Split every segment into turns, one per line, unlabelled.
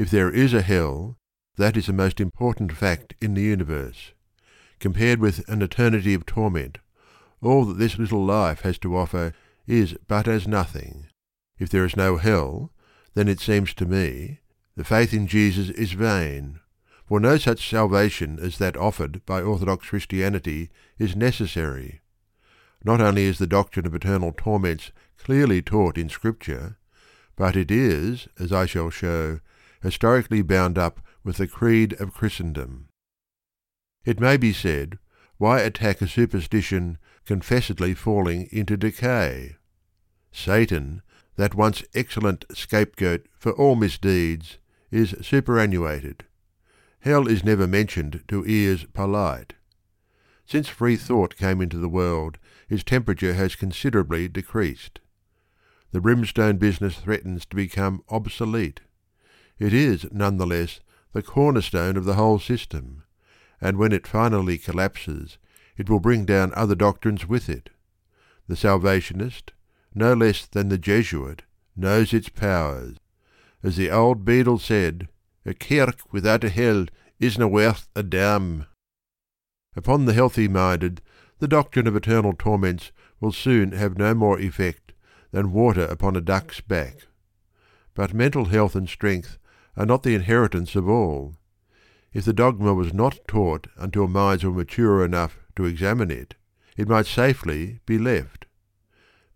If there is a hell, that is the most important fact in the universe. Compared with an eternity of torment, all that this little life has to offer is but as nothing. If there is no hell, then it seems to me, the faith in Jesus is vain, for no such salvation as that offered by Orthodox Christianity is necessary. Not only is the doctrine of eternal torments clearly taught in Scripture, but it is, as I shall show, historically bound up with the creed of Christendom. It may be said, why attack a superstition confessedly falling into decay? Satan, that once excellent scapegoat for all misdeeds, is superannuated. Hell is never mentioned to ears polite. Since free thought came into the world, its temperature has considerably decreased. The brimstone business threatens to become obsolete. It is, none the less, the cornerstone of the whole system, and when it finally collapses, it will bring down other doctrines with it. The Salvationist, no less than the Jesuit, knows its powers. As the old beadle said, a kirk without a hell isna worth a damn. Upon the healthy minded, the doctrine of eternal torments will soon have no more effect than water upon a duck's back. But mental health and strength are not the inheritance of all. If the dogma was not taught until minds were mature enough to examine it, it might safely be left.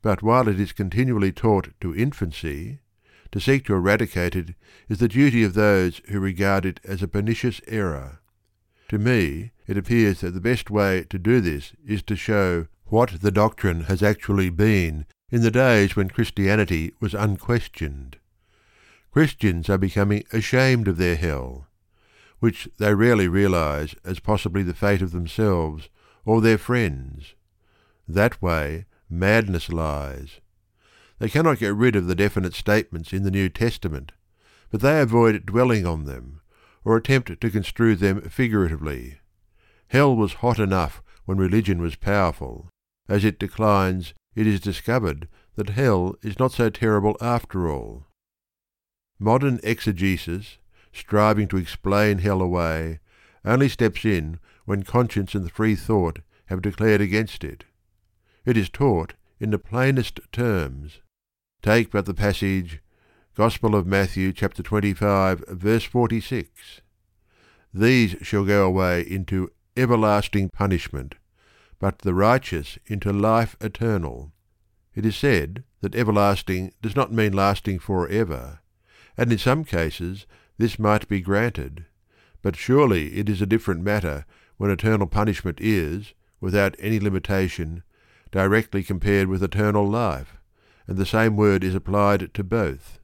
But while it is continually taught to infancy, to seek to eradicate it is the duty of those who regard it as a pernicious error. To me, it appears that the best way to do this is to show what the doctrine has actually been in the days when Christianity was unquestioned. Christians are becoming ashamed of their hell, which they rarely realize as possibly the fate of themselves or their friends. That way madness lies. They cannot get rid of the definite statements in the New Testament, but they avoid dwelling on them, or attempt to construe them figuratively. Hell was hot enough when religion was powerful. As it declines, it is discovered that hell is not so terrible after all. Modern exegesis, striving to explain hell away, only steps in when conscience and free thought have declared against it. It is taught in the plainest terms. Take but the passage, Gospel of Matthew, chapter 25, verse 46. These shall go away into everlasting punishment, but the righteous into life eternal. It is said that everlasting does not mean lasting for ever and in some cases this might be granted. But surely it is a different matter when eternal punishment is, without any limitation, directly compared with eternal life, and the same word is applied to both.